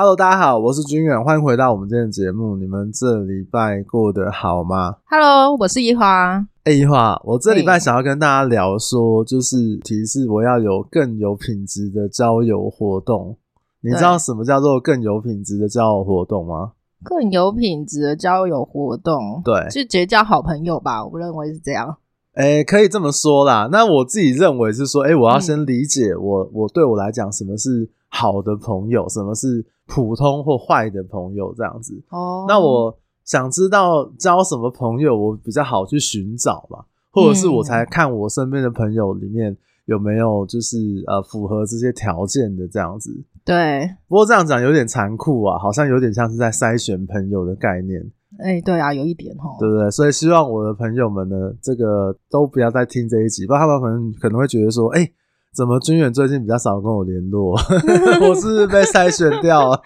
Hello，大家好，我是君远，欢迎回到我们今天的节目。你们这礼拜过得好吗？Hello，我是一华。哎、欸，一华，我这礼拜想要跟大家聊说，就是提示我要有更有品质的交友活动。你知道什么叫做更有品质的交友活动吗？更有品质的交友活动，对，就结交好朋友吧。我认为是这样。哎、欸，可以这么说啦。那我自己认为是说，哎、欸，我要先理解我，嗯、我对我来讲，什么是好的朋友，什么是普通或坏的朋友这样子。哦，那我想知道交什么朋友，我比较好去寻找嘛，或者是我才看我身边的朋友里面有没有就是呃符合这些条件的这样子。对，不过这样讲有点残酷啊，好像有点像是在筛选朋友的概念。哎、欸，对啊，有一点哦，对不对？所以希望我的朋友们呢，这个都不要再听这一集，不然他们可能可能会觉得说，哎、欸，怎么军远最近比较少跟我联络？我是不是被筛选掉了？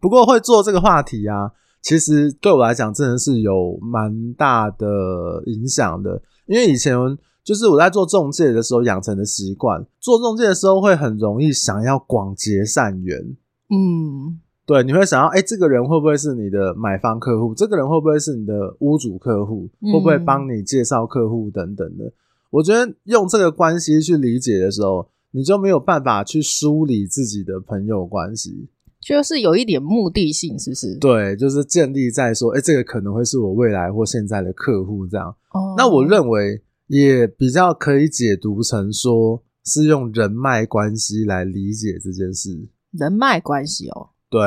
不过会做这个话题啊，其实对我来讲真的是有蛮大的影响的，因为以前就是我在做中介的时候养成的习惯，做中介的时候会很容易想要广结善缘，嗯。对，你会想要，哎，这个人会不会是你的买方客户？这个人会不会是你的屋主客户？会不会帮你介绍客户等等的？我觉得用这个关系去理解的时候，你就没有办法去梳理自己的朋友关系，就是有一点目的性，是不是？对，就是建立在说，哎，这个可能会是我未来或现在的客户这样。哦，那我认为也比较可以解读成说是用人脉关系来理解这件事。人脉关系哦。对，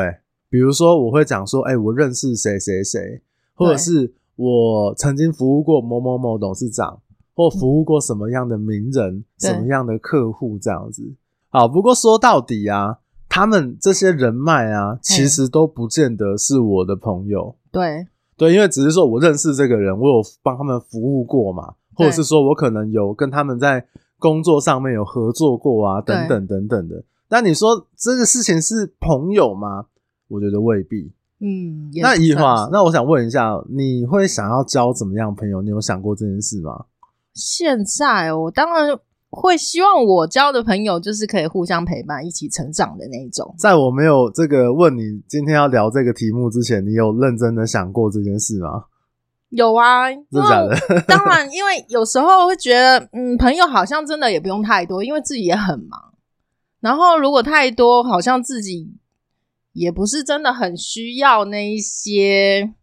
比如说我会讲说，哎，我认识谁谁谁，或者是我曾经服务过某某某董事长，或服务过什么样的名人、什么样的客户这样子。好，不过说到底啊，他们这些人脉啊，其实都不见得是我的朋友。对对，因为只是说我认识这个人，我有帮他们服务过嘛，或者是说我可能有跟他们在工作上面有合作过啊，等等等等的。那你说这个事情是朋友吗？我觉得未必。嗯，那一华，那我想问一下，你会想要交怎么样朋友？你有想过这件事吗？现在我当然会希望我交的朋友就是可以互相陪伴、一起成长的那一种。在我没有这个问你今天要聊这个题目之前，你有认真的想过这件事吗？有啊，真的？当然，因为有时候会觉得，嗯，朋友好像真的也不用太多，因为自己也很忙。然后，如果太多，好像自己也不是真的很需要那一些，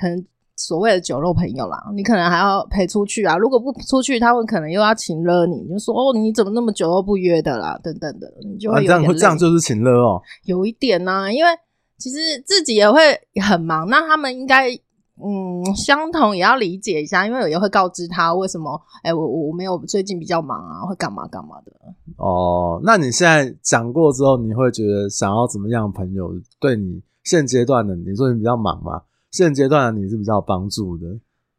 可能所谓的酒肉朋友啦。你可能还要陪出去啊，如果不出去，他们可能又要请了你，就说哦，你怎么那么久都不约的啦，等等的，你就会有点累。啊，这样，这样就是请了哦，有一点呢，啊，因为其实自己也会很忙，那他们应该。嗯，相同也要理解一下，因为我也会告知他为什么，哎、欸，我我没有最近比较忙啊，会干嘛干嘛的。哦，那你现在讲过之后，你会觉得想要怎么样的朋友对你现阶段的你说你比较忙吗？现阶段的你是比较有帮助的。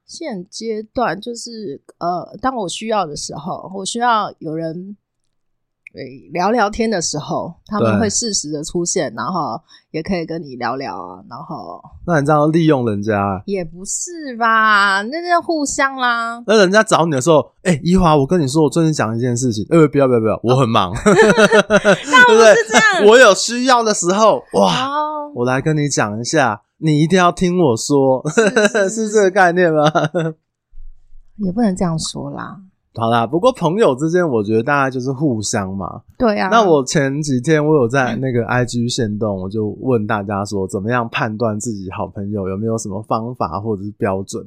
现阶段就是呃，当我需要的时候，我需要有人。对，聊聊天的时候，他们会适时的出现，然后也可以跟你聊聊啊。然后，那你这样利用人家也不是吧？那就互相啦。那人家找你的时候，哎、欸，一华，我跟你说，我最近想一件事情。呃，不要不要不要，我很忙。那不是这样，我有需要的时候，哇，oh. 我来跟你讲一下，你一定要听我说，是，是，是这个概念吗？也不能这样说啦。好啦，不过朋友之间，我觉得大家就是互相嘛。对啊。那我前几天我有在那个 IG 线动，我就问大家说，怎么样判断自己好朋友有没有什么方法或者是标准？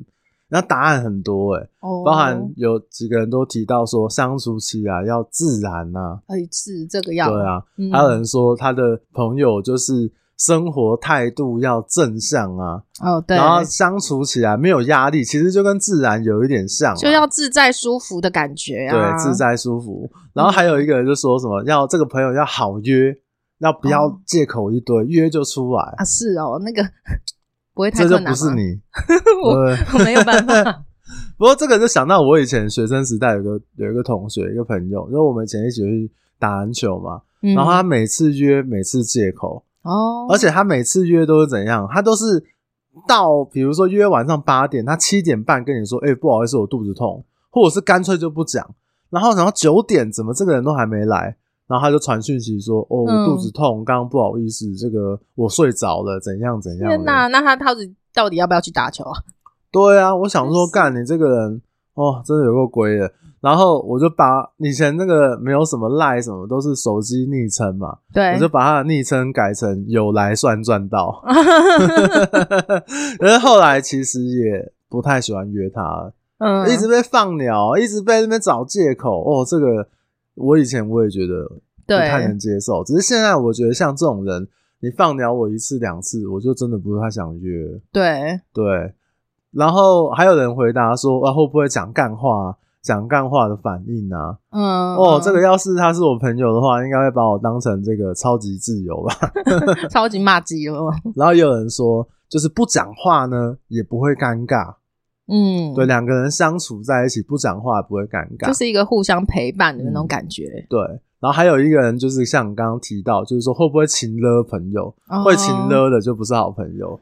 那答案很多诶、欸哦、包含有几个人都提到说，相处起来要自然呐、啊。哎，是这个样。对啊，嗯、还有人说他的朋友就是。生活态度要正向啊，哦对，然后相处起来没有压力，其实就跟自然有一点像，啊，就要自在舒服的感觉啊，对，自在舒服。然后还有一个人就说什么，嗯、要这个朋友要好约，要不要借口一堆，哦、约就出来啊？是哦，那个 不会太困难？这就不是你，我 我没有办法。不过这个就想到我以前学生时代有个有一个同学一个朋友，因为我们以前一起去打篮球嘛，嗯、然后他每次约每次借口。哦，而且他每次约都是怎样？他都是到，比如说约晚上八点，他七点半跟你说：“哎、欸，不好意思，我肚子痛。”或者是干脆就不讲。然后，然后九点怎么这个人都还没来？然后他就传讯息说：“哦，我肚子痛，刚刚不好意思，这个我睡着了，怎样怎样。”那那他到底到底要不要去打球啊？对啊，我想说，干你这个人哦，真的有够龟的。然后我就把以前那个没有什么赖什么，都是手机昵称嘛，对，我就把他的昵称改成有来算赚到。可是后来其实也不太喜欢约他，嗯，一直被放鸟，一直被那边找借口。哦，这个我以前我也觉得不太能接受，只是现在我觉得像这种人，你放鸟我一次两次，我就真的不太想约。对对，然后还有人回答说，啊，会不会讲干话？讲干话的反应啊，嗯，哦，这个要是他是我朋友的话，应该会把我当成这个超级自由吧，超级骂鸡了。然后也有人说，就是不讲话呢，也不会尴尬，嗯，对，两个人相处在一起不讲话也不会尴尬，就是一个互相陪伴的那种感觉。嗯、对，然后还有一个人就是像你刚刚提到，就是说会不会情勒朋友，哦、会情勒的就不是好朋友。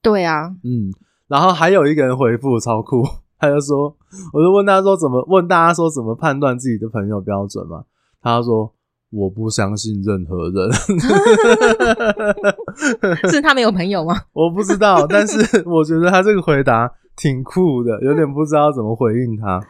对啊，嗯，然后还有一个人回复超酷。他就说，我就问他说怎么问大家说怎么判断自己的朋友标准嘛？他说我不相信任何人，是他没有朋友吗？我不知道，但是我觉得他这个回答挺酷的，有点不知道怎么回应他。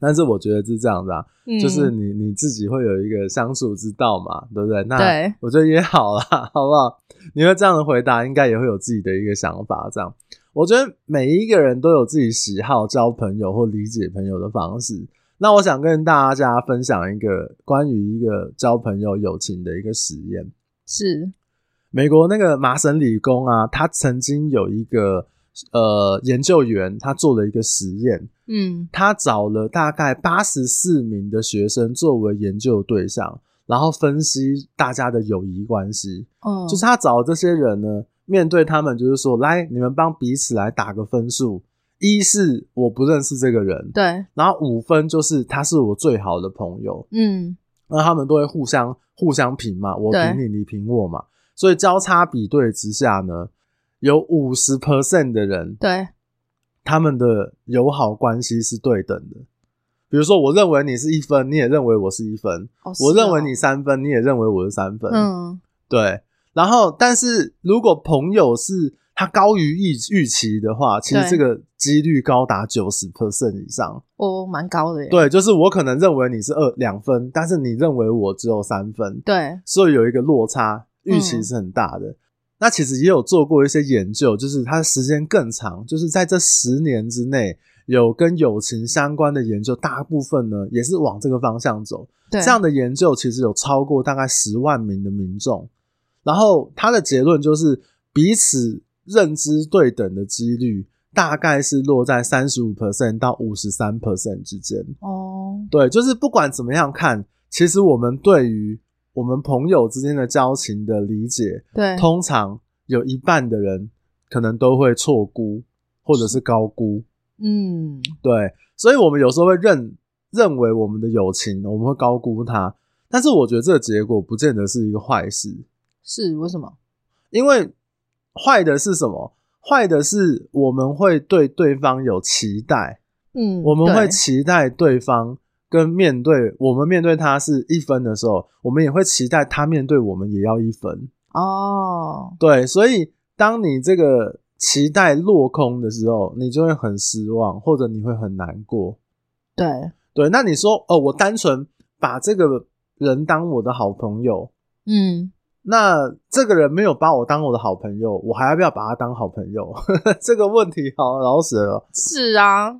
但是我觉得是这样子啊，嗯、就是你你自己会有一个相处之道嘛，对不对？那我觉得也好啦，好不好？你会这样的回答，应该也会有自己的一个想法，这样。我觉得每一个人都有自己喜好交朋友或理解朋友的方式。那我想跟大家分享一个关于一个交朋友友情的一个实验。是美国那个麻省理工啊，他曾经有一个呃研究员，他做了一个实验。嗯，他找了大概八十四名的学生作为研究对象，然后分析大家的友谊关系。哦，就是他找的这些人呢。面对他们，就是说，来，你们帮彼此来打个分数。一是我不认识这个人，对，然后五分就是他是我最好的朋友，嗯，那他们都会互相互相评嘛，我评你，你评我嘛，所以交叉比对之下呢，有五十 percent 的人，对，他们的友好关系是对等的。比如说，我认为你是一分，你也认为我是一分；哦哦、我认为你三分，你也认为我是三分，嗯，对。然后，但是如果朋友是他高于预预期的话，其实这个几率高达九十 percent 以上哦，蛮高的耶。对，就是我可能认为你是二两分，但是你认为我只有三分，对，所以有一个落差，预期是很大的。嗯、那其实也有做过一些研究，就是它时间更长，就是在这十年之内有跟友情相关的研究，大部分呢也是往这个方向走。对，这样的研究其实有超过大概十万名的民众。然后他的结论就是，彼此认知对等的几率大概是落在三十五 percent 到五十三 percent 之间。哦，对，就是不管怎么样看，其实我们对于我们朋友之间的交情的理解，对，通常有一半的人可能都会错估或者是高估。嗯，对，所以我们有时候会认认为我们的友情，我们会高估它，但是我觉得这个结果不见得是一个坏事。是为什么？因为坏的是什么？坏的是我们会对对方有期待，嗯，我们会期待对方跟面对我们面对他是一分的时候，我们也会期待他面对我们也要一分。哦，对，所以当你这个期待落空的时候，你就会很失望，或者你会很难过。对对，那你说哦，我单纯把这个人当我的好朋友，嗯。那这个人没有把我当我的好朋友，我还要不要把他当好朋友？这个问题好老死了。是啊，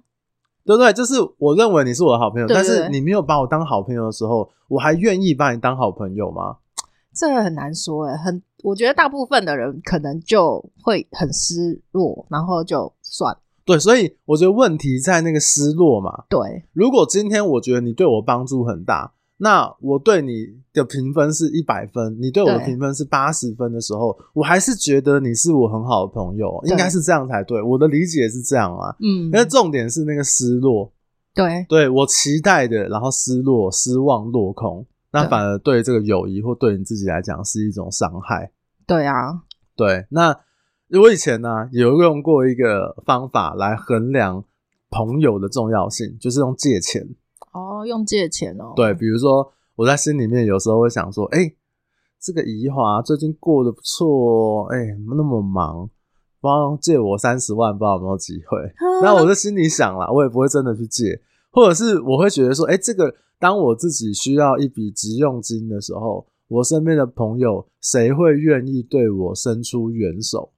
对不对？就是我认为你是我的好朋友，对对对，但是你没有把我当好朋友的时候，我还愿意把你当好朋友吗？这个很难说诶，很，我觉得大部分的人可能就会很失落，然后就算。对，所以我觉得问题在那个失落嘛。对，如果今天我觉得你对我帮助很大。那我对你的评分是一百分，你对我的评分是八十分的时候，我还是觉得你是我很好的朋友，应该是这样才对。我的理解是这样啊，嗯，因为重点是那个失落，对，对我期待的，然后失落、失望、落空，那反而对这个友谊或对你自己来讲是一种伤害。对啊，对。那我以前呢有用过一个方法来衡量朋友的重要性，就是用借钱。哦，用借钱哦。对，比如说我在心里面有时候会想说，哎、欸，这个怡华最近过得不错，哎、欸，那么忙，帮借我三十万，不知道有没有机会？那我就心里想啦，我也不会真的去借，或者是我会觉得说，哎、欸，这个当我自己需要一笔急用金的时候，我身边的朋友谁会愿意对我伸出援手？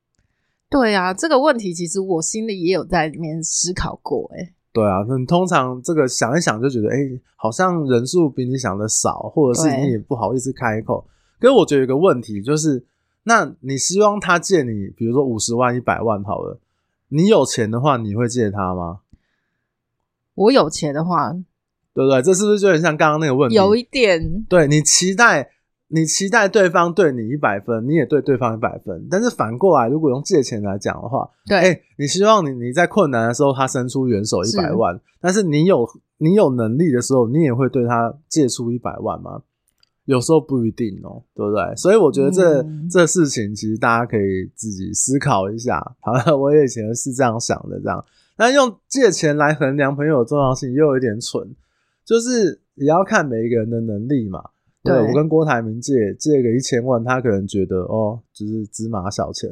对啊，这个问题其实我心里也有在里面思考过，哎。对啊，那你通常这个想一想就觉得，哎，好像人数比你想的少，或者是你也不好意思开口。可是我觉得有个问题就是，那你希望他借你，比如说五十万、一百万好了，你有钱的话，你会借他吗？我有钱的话，对不对？这是不是就很像刚刚那个问题？有一点，对，你期待。你期待对方对你一百分，你也对对方一百分。但是反过来，如果用借钱来讲的话，对，欸，你希望你你在困难的时候他伸出援手一百万，是但是你有你有能力的时候，你也会对他借出一百万吗？有时候不一定哦，对不对？所以我觉得这、嗯、这事情其实大家可以自己思考一下。好了，我以前是这样想的，这样。那用借钱来衡量朋友的重要性，又有一点蠢，就是也要看每一个人的能力嘛。对，我跟郭台铭借借个一千万，他可能觉得哦，就是芝麻小钱。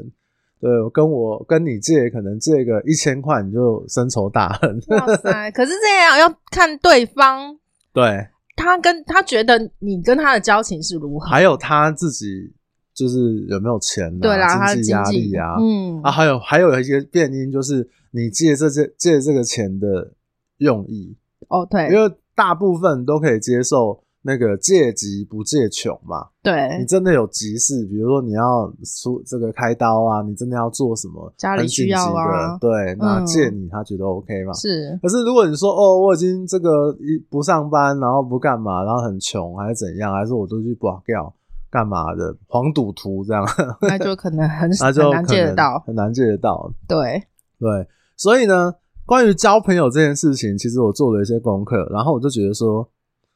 对，我跟我跟你借，可能借个一千块，你就深仇大恨。哇 塞！可是这样要看对方，对，他跟他觉得你跟他的交情是如何，还有他自己就是有没有钱、啊，对啦，经济压力啊，嗯啊，还有还有一些变因，就是你借这些借这个钱的用意哦，对，因为大部分都可以接受。那个借急不借穷嘛，对，你真的有急事，比如说你要出这个开刀啊，你真的要做什么，家里需要啊，对，那借你他觉得 OK 嘛？是。可是如果你说哦，我已经这个一不上班，然后不干嘛，然后很穷，还是怎样，还是我都去保掉干嘛的黄赌毒这样，那就可能很难借得到，很难借得到。对对，所以呢，关于交朋友这件事情，其实我做了一些功课，然后我就觉得说。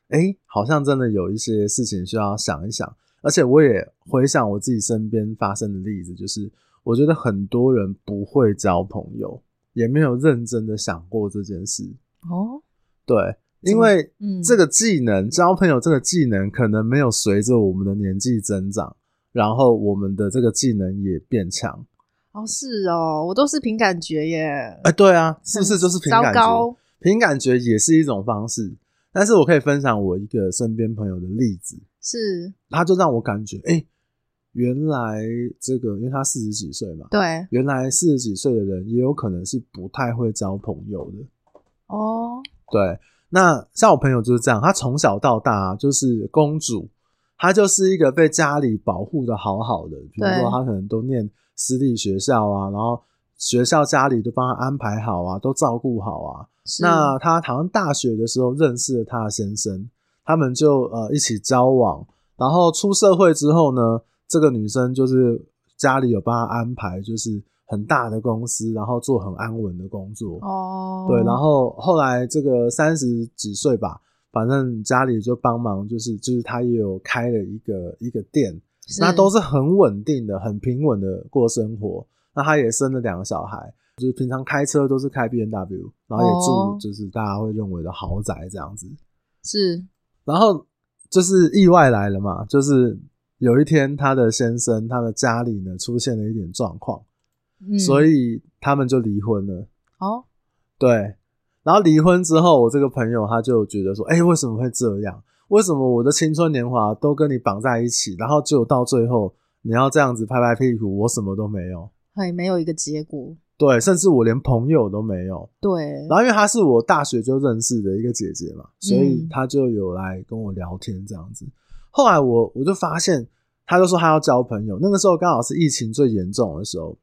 哎，好像真的有一些事情需要想一想，而且我也回想我自己身边发生的例子，就是我觉得很多人不会交朋友，也没有认真的想过这件事。哦，对，因为嗯，这个技能，嗯，交朋友这个技能可能没有随着我们的年纪增长，然后我们的这个技能也变强。哦，是哦，我都是凭感觉耶。哎，对啊，是不是就是凭感觉？凭感觉也是一种方式。但是我可以分享我一个身边朋友的例子，是，他就让我感觉，哎、欸，原来这个，因为他四十几岁嘛，对，原来四十几岁的人也有可能是不太会交朋友的，哦，对，那像我朋友就是这样，他从小到大就是公主，他就是一个被家里保护的好好的，比如说他可能都念私立学校啊，然后学校家里都帮他安排好啊，都照顾好啊。那他好像大学的时候认识了他的先生，他们就呃一起交往，然后出社会之后呢，这个女生就是家里有帮他安排，就是很大的公司，然后做很安稳的工作。哦，对，然后后来这个三十几岁吧，反正家里就帮忙，就是就是他也有开了一个一个店，那都是很稳定的、很平稳的过生活。那他也生了两个小孩。就是平常开车都是开 B N W，然后也住就是大家会认为的豪宅这样子。是，然后就是意外来了嘛，就是有一天他的先生他的家里呢出现了一点状况，嗯，所以他们就离婚了。哦，对，然后离婚之后，我这个朋友他就觉得说，哎，为什么会这样？为什么我的青春年华都跟你绑在一起，然后就到最后你要这样子拍拍屁股，我什么都没有，还，没有一个结果。对，甚至我连朋友都没有。对，然后因为她是我大学就认识的一个姐姐嘛，所以她就有来跟我聊天这样子。嗯、后来我我就发现，她就说她要交朋友。那个时候刚好是疫情最严重的时候，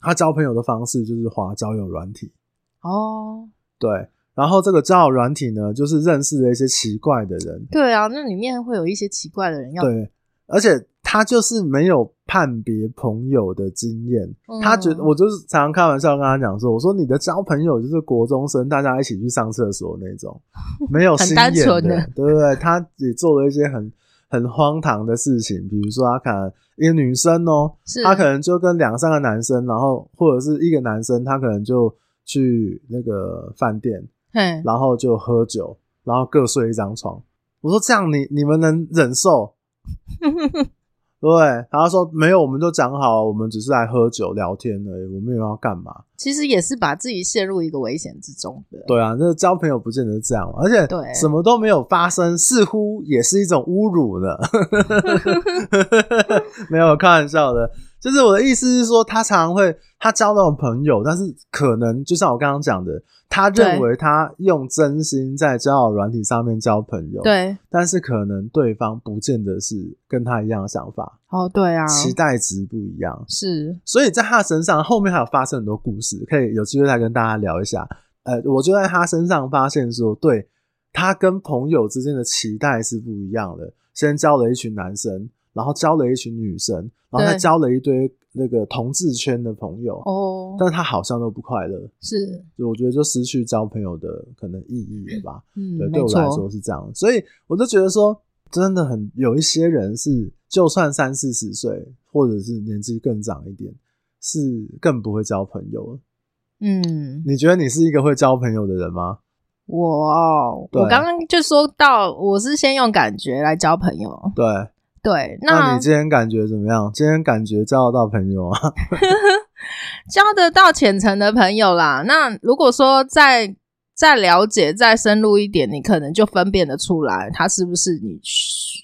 她交朋友的方式就是滑交友软体。哦，对，然后这个交友软体呢，就是认识了一些奇怪的人。对啊，那里面会有一些奇怪的人要。对，而且。他就是没有判别朋友的经验，嗯，他觉得我就是常常开玩笑跟他讲说，我说你的交朋友就是国中生，大家一起去上厕所那种，没有心眼的，的。对不对？他也做了一些很很荒唐的事情，比如说他可能一个女生哦，他可能就跟两三个男生，然后或者是一个男生，他可能就去那个饭店，然后就喝酒，然后各睡一张床。我说这样你你们能忍受？对，然后说没有，我们都讲好，我们只是来喝酒聊天而已，我们有要干嘛。其实也是把自己陷入一个危险之中的。对啊，那交朋友不见得是这样，而且对什么都没有发生，似乎也是一种侮辱呢。没有开玩笑的。就是我的意思是说，他常常会他交那种朋友，但是可能就像我刚刚讲的，他认为他用真心在交友软体上面交朋友，对，但是可能对方不见得是跟他一样的想法。哦，对啊，期待值不一样，是，所以在他身上后面还有发生很多故事，可以有机会再跟大家聊一下。呃，我就在他身上发现说，对，他跟朋友之间的期待是不一样的。先交了一群男生。然后交了一群女生，然后他交了一堆那个同志圈的朋友哦，但是他好像都不快乐，是，就我觉得就失去交朋友的可能意义了吧？嗯，对，对我来说是这样，所以我就觉得说，真的很有一些人是，就算三四十岁，或者是年纪更长一点，是更不会交朋友。嗯，你觉得你是一个会交朋友的人吗？我，我刚刚就说到，我是先用感觉来交朋友，对。对，那，那你今天感觉怎么样？今天感觉交得到朋友啊？交得到浅层的朋友啦。那如果说再再了解、再深入一点，你可能就分辨得出来，他是不是你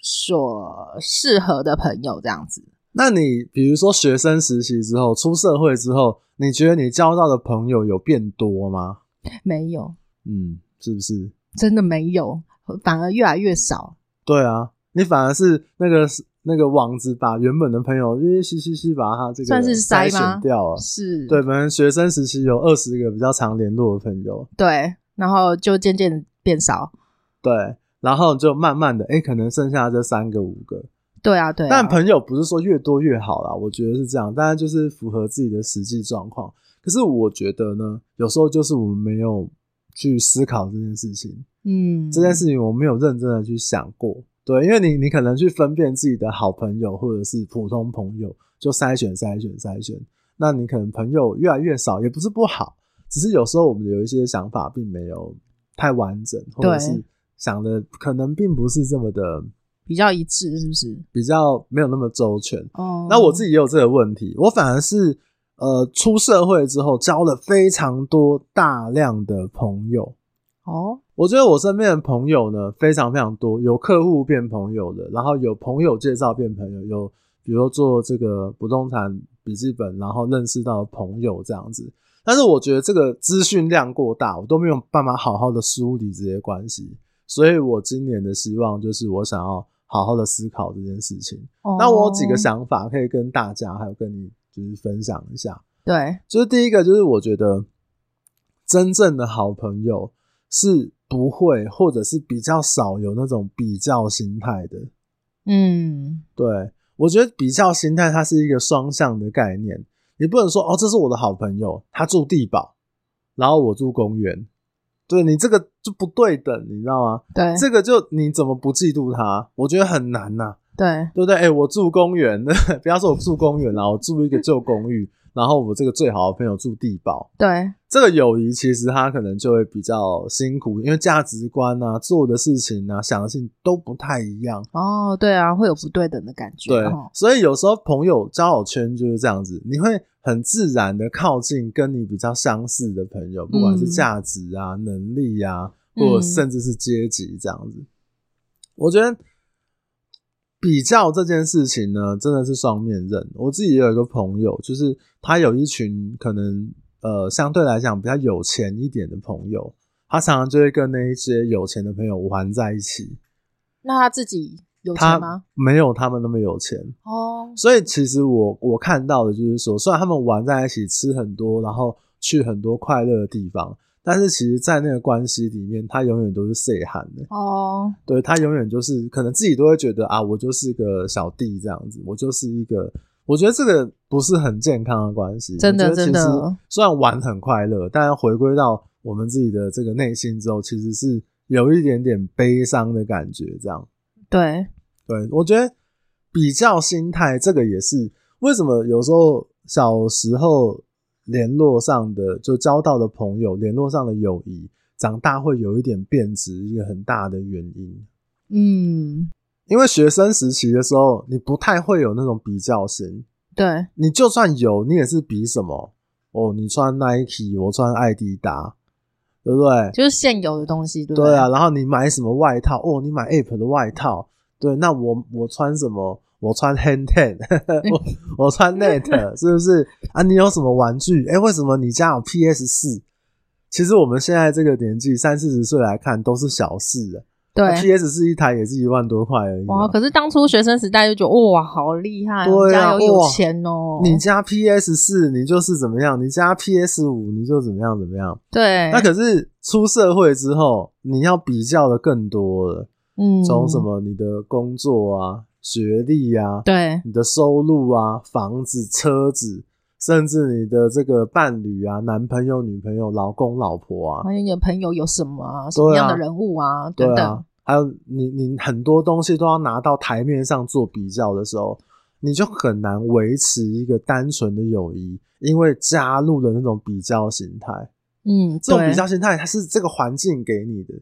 所适合的朋友这样子。那你比如说学生实习之后，出社会之后，你觉得你交到的朋友有变多吗？没有。嗯，是不是？真的没有，反而越来越少。对啊。你反而是那个那个网子，把原本的朋友，因为嘻嘻嘻把他这个算是筛选掉了，是对。本来学生时期有二十个比较常联络的朋友，对，然后就渐渐变少，对，然后就慢慢的，哎、欸，可能剩下这三个五个，对啊，对啊。但朋友不是说越多越好啦，我觉得是这样，当然就是符合自己的实际状况。可是我觉得呢，有时候就是我们没有去思考这件事情，嗯，这件事情我没有认真的去想过。对，因为你你可能去分辨自己的好朋友或者是普通朋友，就筛选筛选筛选。那你可能朋友越来越少，也不是不好，只是有时候我们有一些想法并没有太完整，或者是想的可能并不是这么的比较一致，是不是？比较没有那么周全。哦，那我自己也有这个问题，我反而是呃出社会之后交了非常多大量的朋友。哦。我觉得我身边的朋友呢，非常非常多，有客户变朋友的，然后有朋友介绍变朋友，有比如说做这个不动产笔记本，然后认识到朋友这样子。但是我觉得这个资讯量过大，我都没有办法好好的梳理这些关系。所以我今年的希望就是，我想要好好的思考这件事情。哦。那我有几个想法可以跟大家还有跟你就是分享一下。对，就是第一个就是我觉得真正的好朋友是。不会，或者是比较少有那种比较心态的。嗯，对，我觉得比较心态它是一个双向的概念，你不能说哦，这是我的好朋友，他住地堡，然后我住公园，对，你这个就不对等，你知道吗？对，这个就你怎么不嫉妒他？我觉得很难呐、啊。对，对不对？哎，我住公园，不要说我住公园啦，我住一个旧公寓。然后我这个最好的朋友住地堡，对，这个友谊其实他可能就会比较辛苦，因为价值观啊、做的事情啊、想的事情都不太一样。哦，对啊，会有不对等的感觉。对，所以有时候朋友交友圈就是这样子，你会很自然的靠近跟你比较相似的朋友，不管是价值啊、嗯、能力啊，或者甚至是阶级这样子。嗯、我觉得。比较这件事情呢，真的是双面刃。我自己也有一个朋友，就是他有一群可能呃相对来讲比较有钱一点的朋友，他常常就会跟那一些有钱的朋友玩在一起。那他自己有钱吗？没有他们那么有钱哦。所以其实我我看到的就是说，虽然他们玩在一起，吃很多，然后去很多快乐的地方。但是其实，在那个关系里面，他永远都是细汉的哦。Oh. 对，他永远就是可能自己都会觉得啊，我就是个小弟这样子，我就是一个。我觉得这个不是很健康的关系。真的，真的。虽然玩很快乐，但回归到我们自己的这个内心之后，其实是有一点点悲伤的感觉。这样。对，对，我觉得比较心态这个也是为什么有时候小时候。联络上的就交到的朋友，联络上的友谊，长大会有一点变质，一个很大的原因。嗯，因为学生时期的时候，你不太会有那种比较心。对，你就算有，你也是比什么？哦，你穿 Nike，我穿爱迪达，对不对？就是现有的东西，对不对？对啊，然后你买什么外套？哦，你买 Ape 的外套，对，那我我穿什么？我穿 hand Ten，我我穿 Net，是不是啊？你有什么玩具？哎，为什么你家有 PS 四？其实我们现在这个年纪，三四十岁来看都是小事啊。对，PS 四一台也是一万多块而已。哇，可是当初学生时代就觉得哇，好厉害，对啊，家有有钱哦。你家 PS 四，你就是怎么样？你家 PS 五，你就怎么样怎么样？对。那可是出社会之后，你要比较的更多了。嗯，从什么你的工作啊。学历呀、啊，对，你的收入啊，房子、车子，甚至你的这个伴侣啊，男朋友、女朋友、老公、老婆啊，还有你的朋友有什么啊，什么样的人物啊，对啊，等等，还有你你很多东西都要拿到台面上做比较的时候，你就很难维持一个单纯的友谊，因为加入了那种比较心态。嗯，这种比较心态，它是这个环境给你的，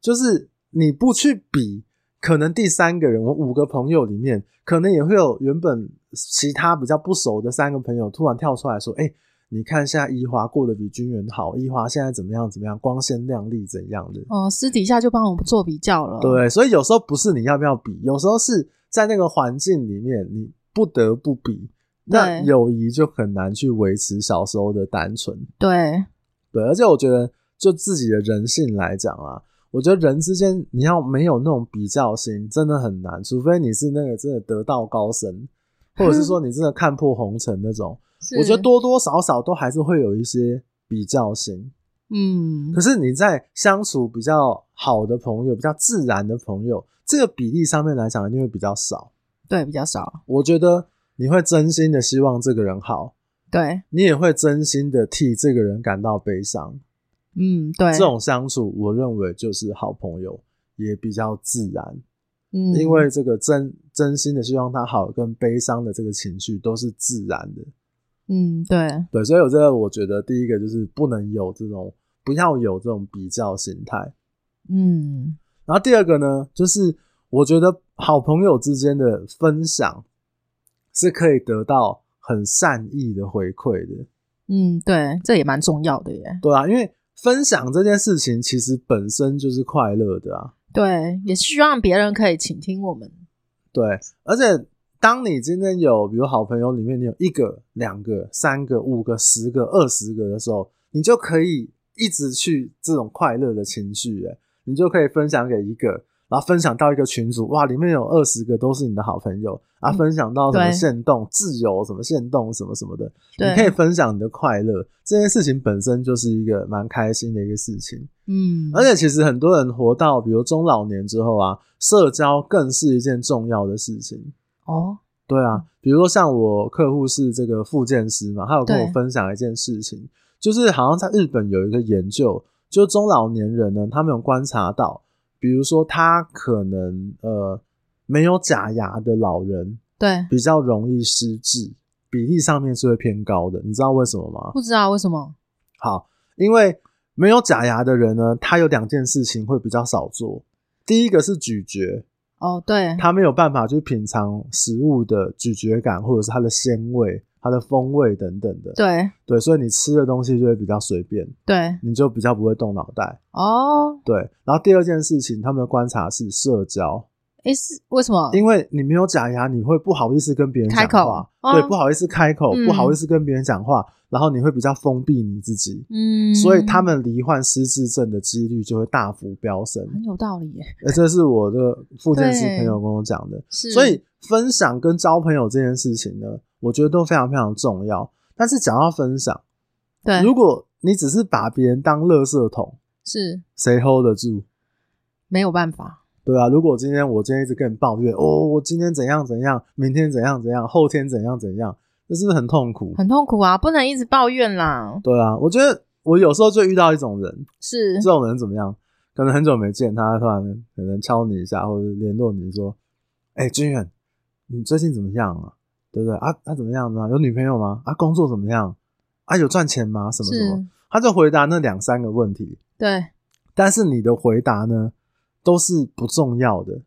就是你不去比。可能第三个人，我五个朋友里面，可能也会有原本其他比较不熟的三个朋友突然跳出来说：“哎、欸，你看现在一华过得比军远好，一华现在怎么样怎么样，光鲜亮丽怎样的？”哦，私底下就帮我们做比较了。对，所以有时候不是你要不要比，有时候是在那个环境里面，你不得不比，那友谊就很难去维持小时候的单纯。对，对，而且我觉得就自己的人性来讲啊。我觉得人之间你要没有那种比较心，真的很难。除非你是那个真的得道高僧，或者是说你真的看破红尘那种。我觉得多多少少都还是会有一些比较心。嗯，可是你在相处比较好的朋友、比较自然的朋友，这个比例上面来讲，一定会比较少。对，比较少。我觉得你会真心的希望这个人好，对，你也会真心的替这个人感到悲伤。嗯，对，这种相处，我认为就是好朋友，也比较自然。嗯，因为这个真真心的希望他好，跟悲伤的这个情绪都是自然的。嗯，对，对，所以我这个我觉得第一个就是不能有这种，不要有这种比较心态。嗯，然后第二个呢，就是我觉得好朋友之间的分享是可以得到很善意的回馈的。嗯，对，这也蛮重要的耶。对啊，因为。分享这件事情其实本身就是快乐的啊，对，也希望别人可以倾听我们。对，而且当你今天有，比如好朋友里面，你有一个、两个、三个、五个、十个、二十个的时候，你就可以一直去这种快乐的情绪，哎，你就可以分享给一个。然后分享到一个群组，哇，里面有二十个都是你的好朋友啊！分享到什么限动、自由什么限动什么什么的，你可以分享你的快乐。这件事情本身就是一个蛮开心的一个事情。嗯，而且其实很多人活到比如中老年之后啊，社交更是一件重要的事情。哦，对啊，比如说像我客户是这个复健师嘛，他有跟我分享一件事情，就是好像在日本有一个研究，就中老年人呢，他们有观察到。比如说，他可能呃没有假牙的老人，对，比较容易失智，比例上面是会偏高的。你知道为什么吗？不知道为什么。好，因为没有假牙的人呢，他有两件事情会比较少做。第一个是咀嚼，哦，对，他没有办法去品尝食物的咀嚼感，或者是它的鲜味。它的风味等等的，对对，所以你吃的东西就会比较随便，对，你就比较不会动脑袋哦。对，然后第二件事情，他们的观察是社交，诶，是为什么？因为你没有假牙，你会不好意思跟别人讲话，开口，哦、对，不好意思开口，嗯、不好意思跟别人讲话，然后你会比较封闭你自己，嗯，所以他们罹患失智症的几率就会大幅飙升，很有道理耶。诶，这是我的复健师朋友跟我讲的，所以分享跟交朋友这件事情呢，我觉得都非常非常重要。但是讲到分享，对，如果你只是把别人当垃圾桶，是谁 hold 得住？没有办法，对啊。如果今天我今天一直跟你抱怨，哦，我今天怎样怎样，明天怎样怎样，后天怎样怎样，这是不是很痛苦？很痛苦啊，不能一直抱怨啦。对啊，我觉得我有时候就遇到一种人，是这种人怎么样？可能很久没见他，突然可能敲你一下，或者联络你说：“哎、欸，军远，你最近怎么样啊？”对不对啊？他、啊、怎么样呢？有女朋友吗？啊，工作怎么样？啊，有赚钱吗？什么什么？他就回答那两三个问题。对，但是你的回答呢，都是不重要的。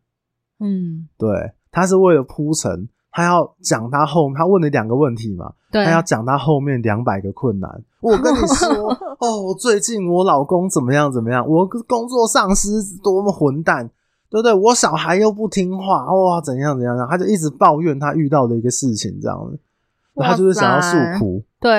嗯，对，他是为了铺陈，他要讲他后面，他问了两个问题嘛，对，他要讲他后面两百个困难。我跟你说，哦，最近我老公怎么样怎么样，我工作上司多么混蛋，对不对？我小孩又不听话，哇，怎样怎样，他就一直抱怨他遇到的一个事情，这样子。他就是想要诉苦，对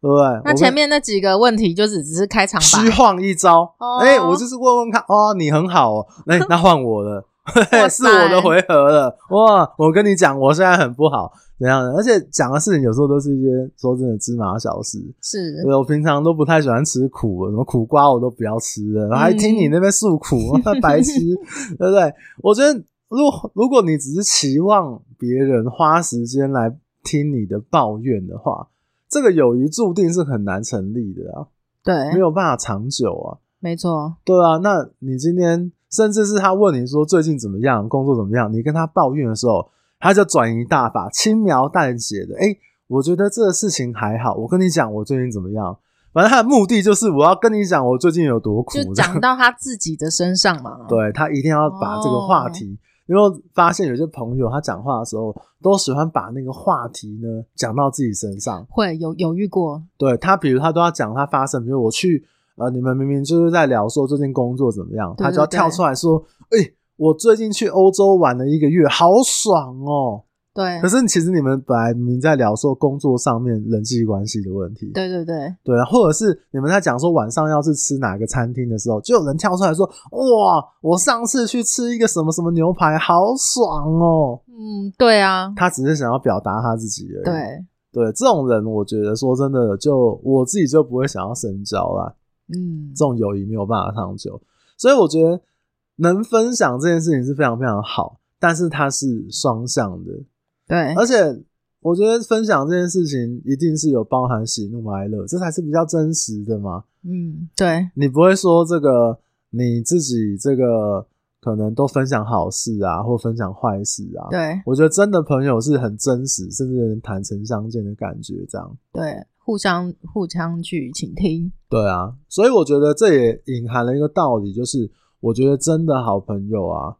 对不对？那前面那几个问题就只只是开场白，虚晃一招。哎、哦欸，我就是问问看，哦，你很好哦，哎、欸、那换我了，是我的回合了。哇，我跟你讲，我现在很不好，怎样的？而且讲的事情有时候都是一些说真的芝麻小事。是，我平常都不太喜欢吃苦，什么苦瓜我都不要吃了，我还听你那边诉苦，嗯、白痴，对不对？我觉得，如果如果你只是期望别人花时间来。听你的抱怨的话，这个友谊注定是很难成立的啊，对，没有办法长久啊，没错，对啊。那你今天甚至是他问你说最近怎么样，工作怎么样，你跟他抱怨的时候，他就转移大法，轻描淡写的，诶，我觉得这个事情还好，我跟你讲我最近怎么样，反正他的目的就是我要跟你讲我最近有多苦，就讲到他自己的身上嘛，对，他一定要把这个话题。哦因为发现有些朋友他讲话的时候都喜欢把那个话题呢讲到自己身上，会有有遇过。对他，比如他都要讲他发生，比如我去呃，你们明明就是在聊说最近工作怎么样，他就要跳出来说，哎、欸，我最近去欧洲玩了一个月，好爽哦。对，可是其实你们本来明明在聊说工作上面人际关系的问题，对对对，对啊，或者是你们在讲说晚上要去吃哪个餐厅的时候，就有人跳出来说，哇，我上次去吃一个什么什么牛排，好爽哦。嗯，对啊，他只是想要表达他自己而已。对对，这种人我觉得说真的，就我自己就不会想要深交啦。嗯，这种友谊没有办法长久，所以我觉得能分享这件事情是非常非常好，但是它是双向的。对，而且我觉得分享这件事情一定是有包含喜怒哀乐，这才是比较真实的嘛。嗯，对，你不会说这个你自己这个可能都分享好事啊，或分享坏事啊。对，我觉得真的朋友是很真实，甚至有点坦诚相见的感觉，这样。对，互相互相去倾听。对啊，所以我觉得这也隐含了一个道理，就是我觉得真的好朋友啊，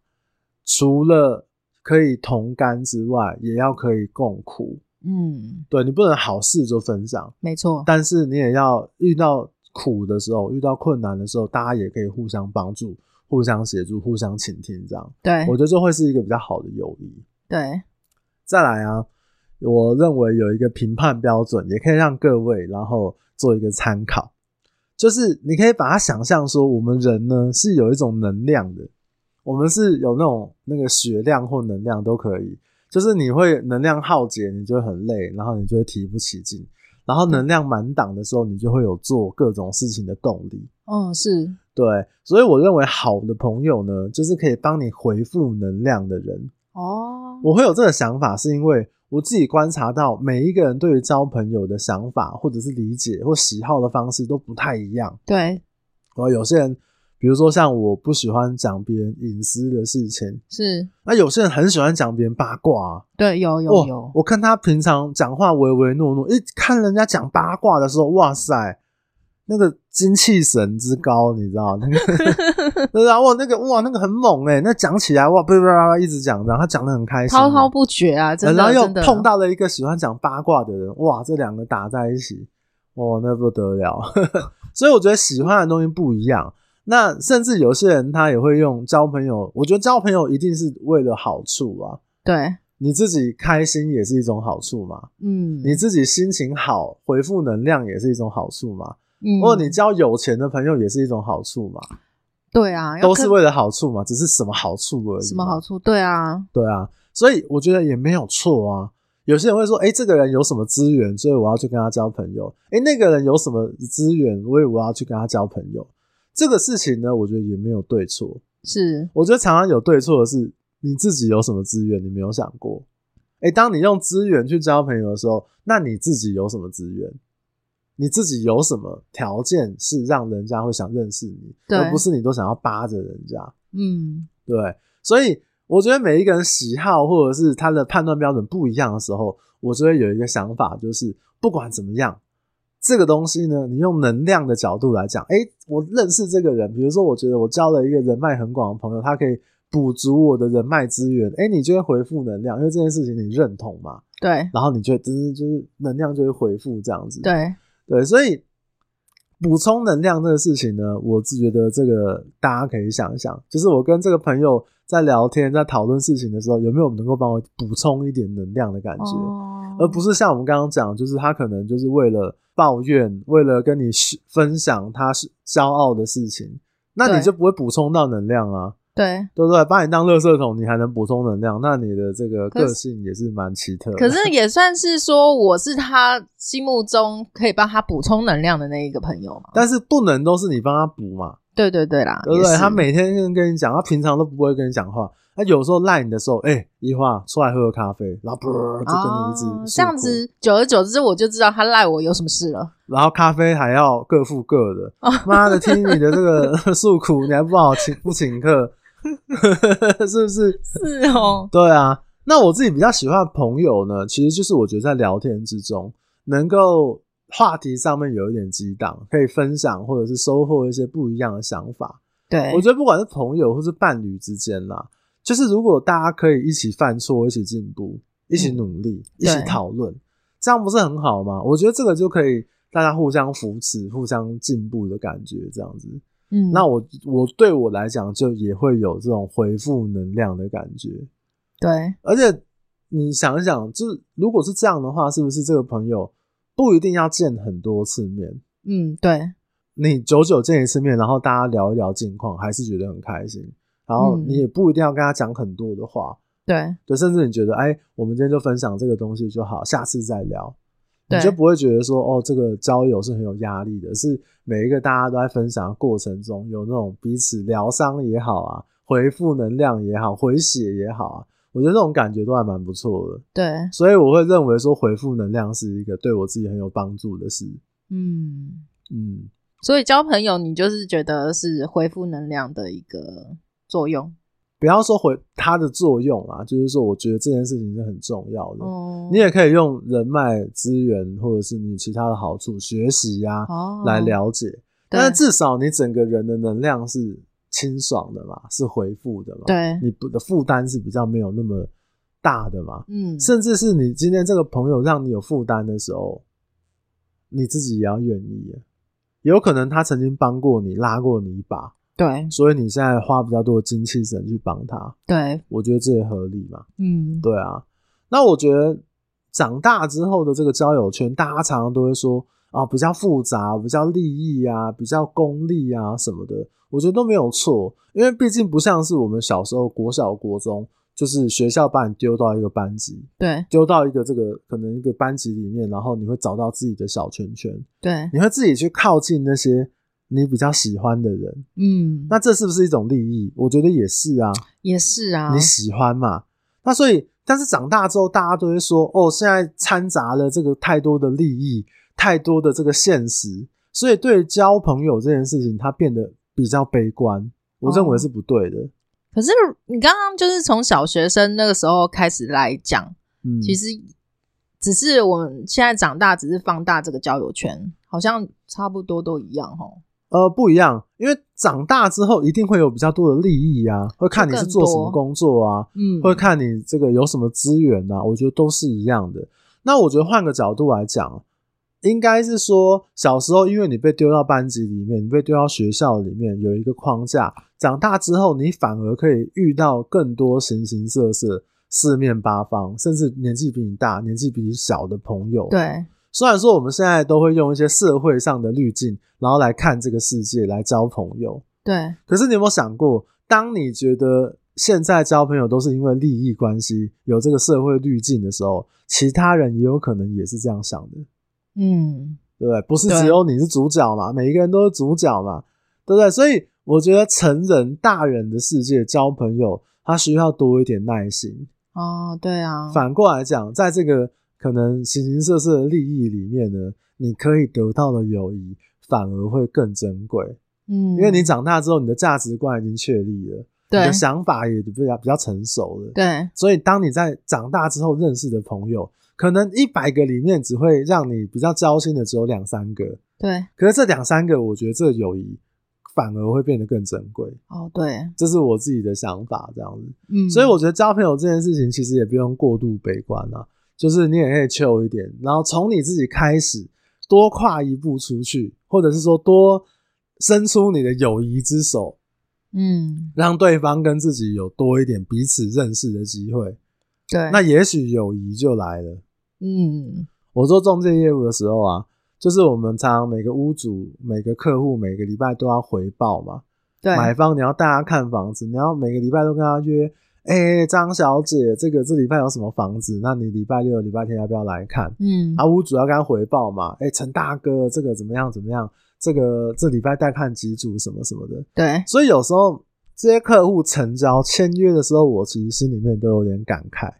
除了可以同甘之外，也要可以共苦。嗯，对，你不能好事就分享，没错。但是你也要遇到苦的时候，遇到困难的时候，大家也可以互相帮助、互相协助、互相倾听，这样。对，我觉得这会是一个比较好的友谊。对，再来啊，我认为有一个评判标准，也可以让各位然后做一个参考，就是你可以把它想象说，我们人呢是有一种能量的。我们是有那种那个血量或能量都可以，就是你会能量耗竭，你就会很累，然后你就会提不起劲，然后能量满档的时候，你就会有做各种事情的动力。嗯，是，对，所以我认为好的朋友呢，就是可以帮你回复能量的人。哦，我会有这个想法，是因为我自己观察到每一个人对于交朋友的想法，或者是理解或喜好的方式都不太一样。对，我有些人。比如说，像我不喜欢讲别人隐私的事情，是。那有些人很喜欢讲别人八卦啊。对，有有有。我看他平常讲话唯唯诺诺，一看人家讲八卦的时候，哇塞，那个精气神之高，你知道那个？对啊，哇，那个哇，那个很猛诶，那讲起来哇，叭叭叭一直讲，然后他讲的很开心，滔滔不绝啊，真的。然后又碰到了一个喜欢讲八卦的人，哇，这两个打在一起，哇，那不得了。所以我觉得喜欢的东西不一样。那甚至有些人他也会用交朋友，我觉得交朋友一定是为了好处啊。对，你自己开心也是一种好处嘛。嗯，你自己心情好，回复能量也是一种好处嘛。嗯，或者你交有钱的朋友也是一种好处嘛。对啊，都是为了好处嘛，只是什么好处而已。什么好处？对啊，对啊，所以我觉得也没有错啊。有些人会说，诶，这个人有什么资源，所以我要去跟他交朋友。诶，那个人有什么资源，所以我要去跟他交朋友。这个事情呢，我觉得也没有对错。是，我觉得常常有对错的是你自己有什么资源，你没有想过。诶，当你用资源去交朋友的时候，那你自己有什么资源？你自己有什么条件是让人家会想认识你，而不是你都想要扒着人家？嗯，对。所以我觉得每一个人喜好或者是他的判断标准不一样的时候，我就会有一个想法，就是不管怎么样。这个东西呢，你用能量的角度来讲，诶，我认识这个人，比如说，我觉得我交了一个人脉很广的朋友，他可以补足我的人脉资源，哎、欸，你就会回复能量，因为这件事情你认同嘛。对，然后你就就是就是能量就会回复这样子。对对，所以补充能量这个事情呢，我自觉得这个大家可以想一想，就是我跟这个朋友在聊天、在讨论事情的时候，有没有能够帮我补充一点能量的感觉，哦、而不是像我们刚刚讲，就是他可能就是为了抱怨，为了跟你分享他是骄傲的事情，那你就不会补充到能量啊。对，对不对？把你当垃圾桶，你还能补充能量，那你的这个个性也是蛮奇特的。可是也算是说，我是他心目中可以帮他补充能量的那一个朋友嘛。但是不能都是你帮他补嘛。对对对啦，对不对？他每天跟跟你讲，他平常都不会跟你讲话。他有时候赖你的时候，哎、欸，一话出来喝个咖啡，然后噗就跟你一直、哦、这样子，久而久之我就知道他赖我有什么事了。然后咖啡还要各付各的，妈、哦、的，听你的这个诉苦，你还不好请不请客？是不是？是哦。对啊，那我自己比较喜欢的朋友呢，其实就是我觉得在聊天之中，能够话题上面有一点激荡，可以分享或者是收获一些不一样的想法。对，我觉得不管是朋友或是伴侣之间啦，就是如果大家可以一起犯错、一起进步、一起努力、嗯、一起讨论，这样不是很好吗？我觉得这个就可以大家互相扶持、互相进步的感觉，这样子。嗯，那我我对我来讲，就也会有这种回复能量的感觉。对，而且你想一想，就是如果是这样的话，是不是这个朋友不一定要见很多次面？嗯，对。你久久见一次面，然后大家聊一聊近况，还是觉得很开心。然后你也不一定要跟他讲很多的话。对，对，甚至你觉得，哎，我们今天就分享这个东西就好，下次再聊。你就不会觉得说哦，这个交友是很有压力的，是每一个大家都在分享的过程中有那种彼此疗伤也好啊，回复能量也好，回血也好啊，我觉得这种感觉都还蛮不错的。对，所以我会认为说回复能量是一个对我自己很有帮助的事。嗯嗯，所以交朋友，你就是觉得是回复能量的一个作用。不要说回它的作用啊，就是说，我觉得这件事情是很重要的。哦、你也可以用人脉资源，或者是你其他的好处、学习呀、啊，来了解。哦、但是至少你整个人的能量是清爽的嘛，是回复的嘛。对，你不的负担是比较没有那么大的嘛。嗯，甚至是你今天这个朋友让你有负担的时候，你自己也要愿意。有可能他曾经帮过你，拉过你一把。对，所以你现在花比较多的精气神去帮他，对，我觉得这也合理嘛。嗯，对啊。那我觉得长大之后的这个交友圈，大家常常都会说啊，比较复杂，比较利益啊，比较功利啊什么的，我觉得都没有错，因为毕竟不像是我们小时候国小、国中，就是学校把你丢到一个班级，对，丢到一个这个可能一个班级里面，然后你会找到自己的小圈圈，对，你会自己去靠近那些。你比较喜欢的人，嗯，那这是不是一种利益？我觉得也是啊，也是啊。你喜欢嘛？那所以，但是长大之后，大家都会说，哦，现在掺杂了这个太多的利益，太多的这个现实，所以对交朋友这件事情，它变得比较悲观。我认为是不对的。哦，可是你刚刚就是从小学生那个时候开始来讲，嗯，其实只是我们现在长大，只是放大这个交友圈，好像差不多都一样齁。呃，不一样，因为长大之后一定会有比较多的利益啊，会看你是做什么工作啊，嗯，会看你这个有什么资源啊，我觉得都是一样的。那我觉得换个角度来讲，应该是说小时候因为你被丢到班级里面，你被丢到学校里面有一个框架，长大之后你反而可以遇到更多形形色色、四面八方，甚至年纪比你大、年纪比你小的朋友，对。虽然说我们现在都会用一些社会上的滤镜，然后来看这个世界，来交朋友。对。可是你有没有想过，当你觉得现在交朋友都是因为利益关系，有这个社会滤镜的时候，其他人也有可能也是这样想的。嗯，对不对？不是只有你是主角嘛？每一个人都是主角嘛？对不对？所以我觉得成人大人的世界交朋友，他需要多一点耐心。哦，对啊。反过来讲，在这个。可能形形色色的利益里面呢，你可以得到的友谊反而会更珍贵。嗯，因为你长大之后，你的价值观已经确立了，对，你的想法也比较比较成熟了。对，所以当你在长大之后认识的朋友，可能一百个里面只会让你比较交心的只有两三个。对，可是这两三个，我觉得这友谊反而会变得更珍贵。哦，对，这是我自己的想法，这样子。嗯，所以我觉得交朋友这件事情其实也不用过度悲观啊，就是你也可以 chill 一点，然后从你自己开始，多跨一步出去，或者是说多伸出你的友谊之手，嗯，让对方跟自己有多一点彼此认识的机会。对，那也许友谊就来了。嗯，我做中介业务的时候啊。就是我们常常每个屋主、每个客户每个礼拜都要回报嘛。对，买方你要带他看房子，你要每个礼拜都跟他约。哎、欸，张小姐，这个这礼拜有什么房子？那你礼拜六、礼拜天要不要来看？嗯，啊，屋主要跟他回报嘛。哎、欸，陈大哥，这个怎么样？怎么样？这个这礼拜带看几组什么什么的。对，所以有时候这些客户成交签约的时候，我其实心里面都有点感慨，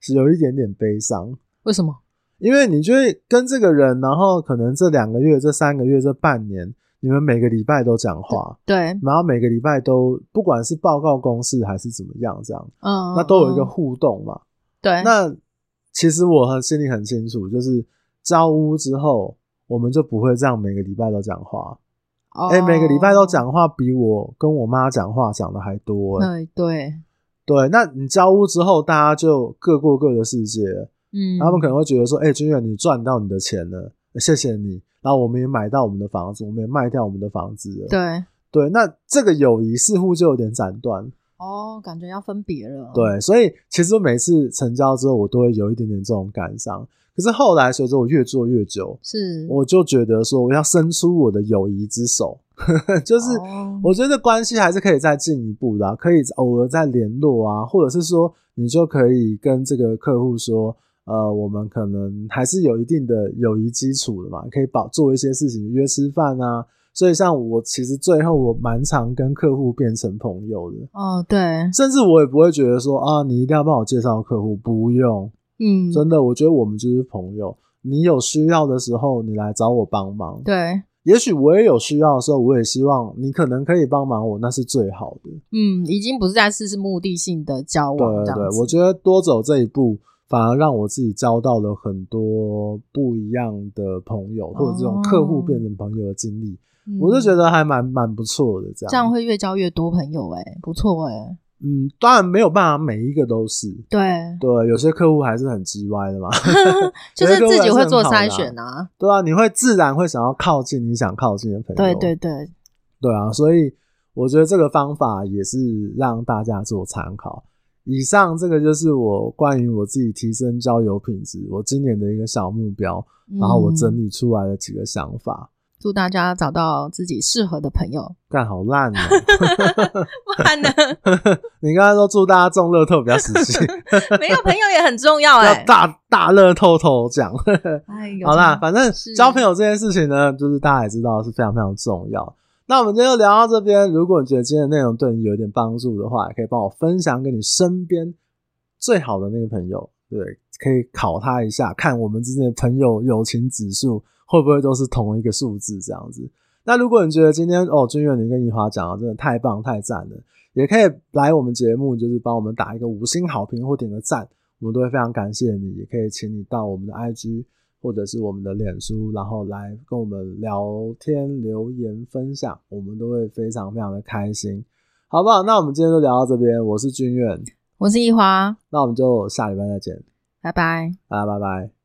是有一点点悲伤。为什么？因为你就会跟这个人，然后可能这两个月、这三个月、这半年，你们每个礼拜都讲话，对，然后每个礼拜都不管是报告公事还是怎么样，这样，嗯，那都有一个互动嘛。对，那其实我很心里很清楚，就是交屋之后，我们就不会这样每个礼拜都讲话。哎、每个礼拜都讲话，比我跟我妈讲话讲的还多。对对对，那你交屋之后，大家就各过各的世界。嗯，他们可能会觉得说：“哎、欸，军远，你赚到你的钱了，谢谢你。然后我们也买到我们的房子，我们也卖掉我们的房子了。对对，那这个友谊似乎就有点斩断哦，感觉要分别了。对，所以其实我每次成交之后，我都会有一点点这种感伤。可是后来随着我越做越久，是我就觉得说，我要伸出我的友谊之手，就是我觉得关系还是可以再进一步的、啊，可以偶尔再联络啊，或者是说，你就可以跟这个客户说。”呃，我们可能还是有一定的友谊基础的嘛，可以保做一些事情，约吃饭啊。所以像我，其实最后我蛮常跟客户变成朋友的。哦，对，甚至我也不会觉得说啊，你一定要帮我介绍客户，不用。嗯，真的，我觉得我们就是朋友。你有需要的时候，你来找我帮忙。对，也许我也有需要的时候，我也希望你可能可以帮忙我，那是最好的。嗯，已经不是在试试目的性的交往。对对对，我觉得多走这一步。反而让我自己交到了很多不一样的朋友，或者这种客户变成朋友的经历，哦，我就觉得还蛮蛮不错的。这样。这样会越交越多朋友，欸，诶不错哎、欸、嗯，当然没有办法每一个都是，对。对，有些客户还是很叽歪的嘛，就是自己会做筛选啊，对啊，你会自然会想要靠近你想靠近的朋友，对对对，对啊，所以我觉得这个方法也是让大家做参考。以上这个就是我关于我自己提升交友品质，我今年的一个小目标，然后我整理出来的几个想法。嗯、祝大家找到自己适合的朋友。干好烂啊！完了，你刚才说祝大家中乐透比较实际，没有朋友也很重要 哎、欸。大大乐透头奖。哎，好啦，反正交朋友这件事情呢，就是大家也知道是非常非常重要。那我们今天就聊到这边。如果你觉得今天的内容对你有一点帮助的话，也可以帮我分享给你身边最好的那个朋友，对，可以考他一下，看我们之间的朋友友情指数会不会都是同一个数字这样子。那如果你觉得今天哦，军远你跟怡华讲的真的太棒太赞了，也可以来我们节目，就是帮我们打一个五星好评或点个赞，我们都会非常感谢你。也可以请你到我们的 IG。或者是我们的脸书，然后来跟我们聊天、留言、分享，我们都会非常非常的开心，好不好？那我们今天就聊到这边，我是君远，我是一华，那我们就下礼拜再见，拜拜，大家拜拜。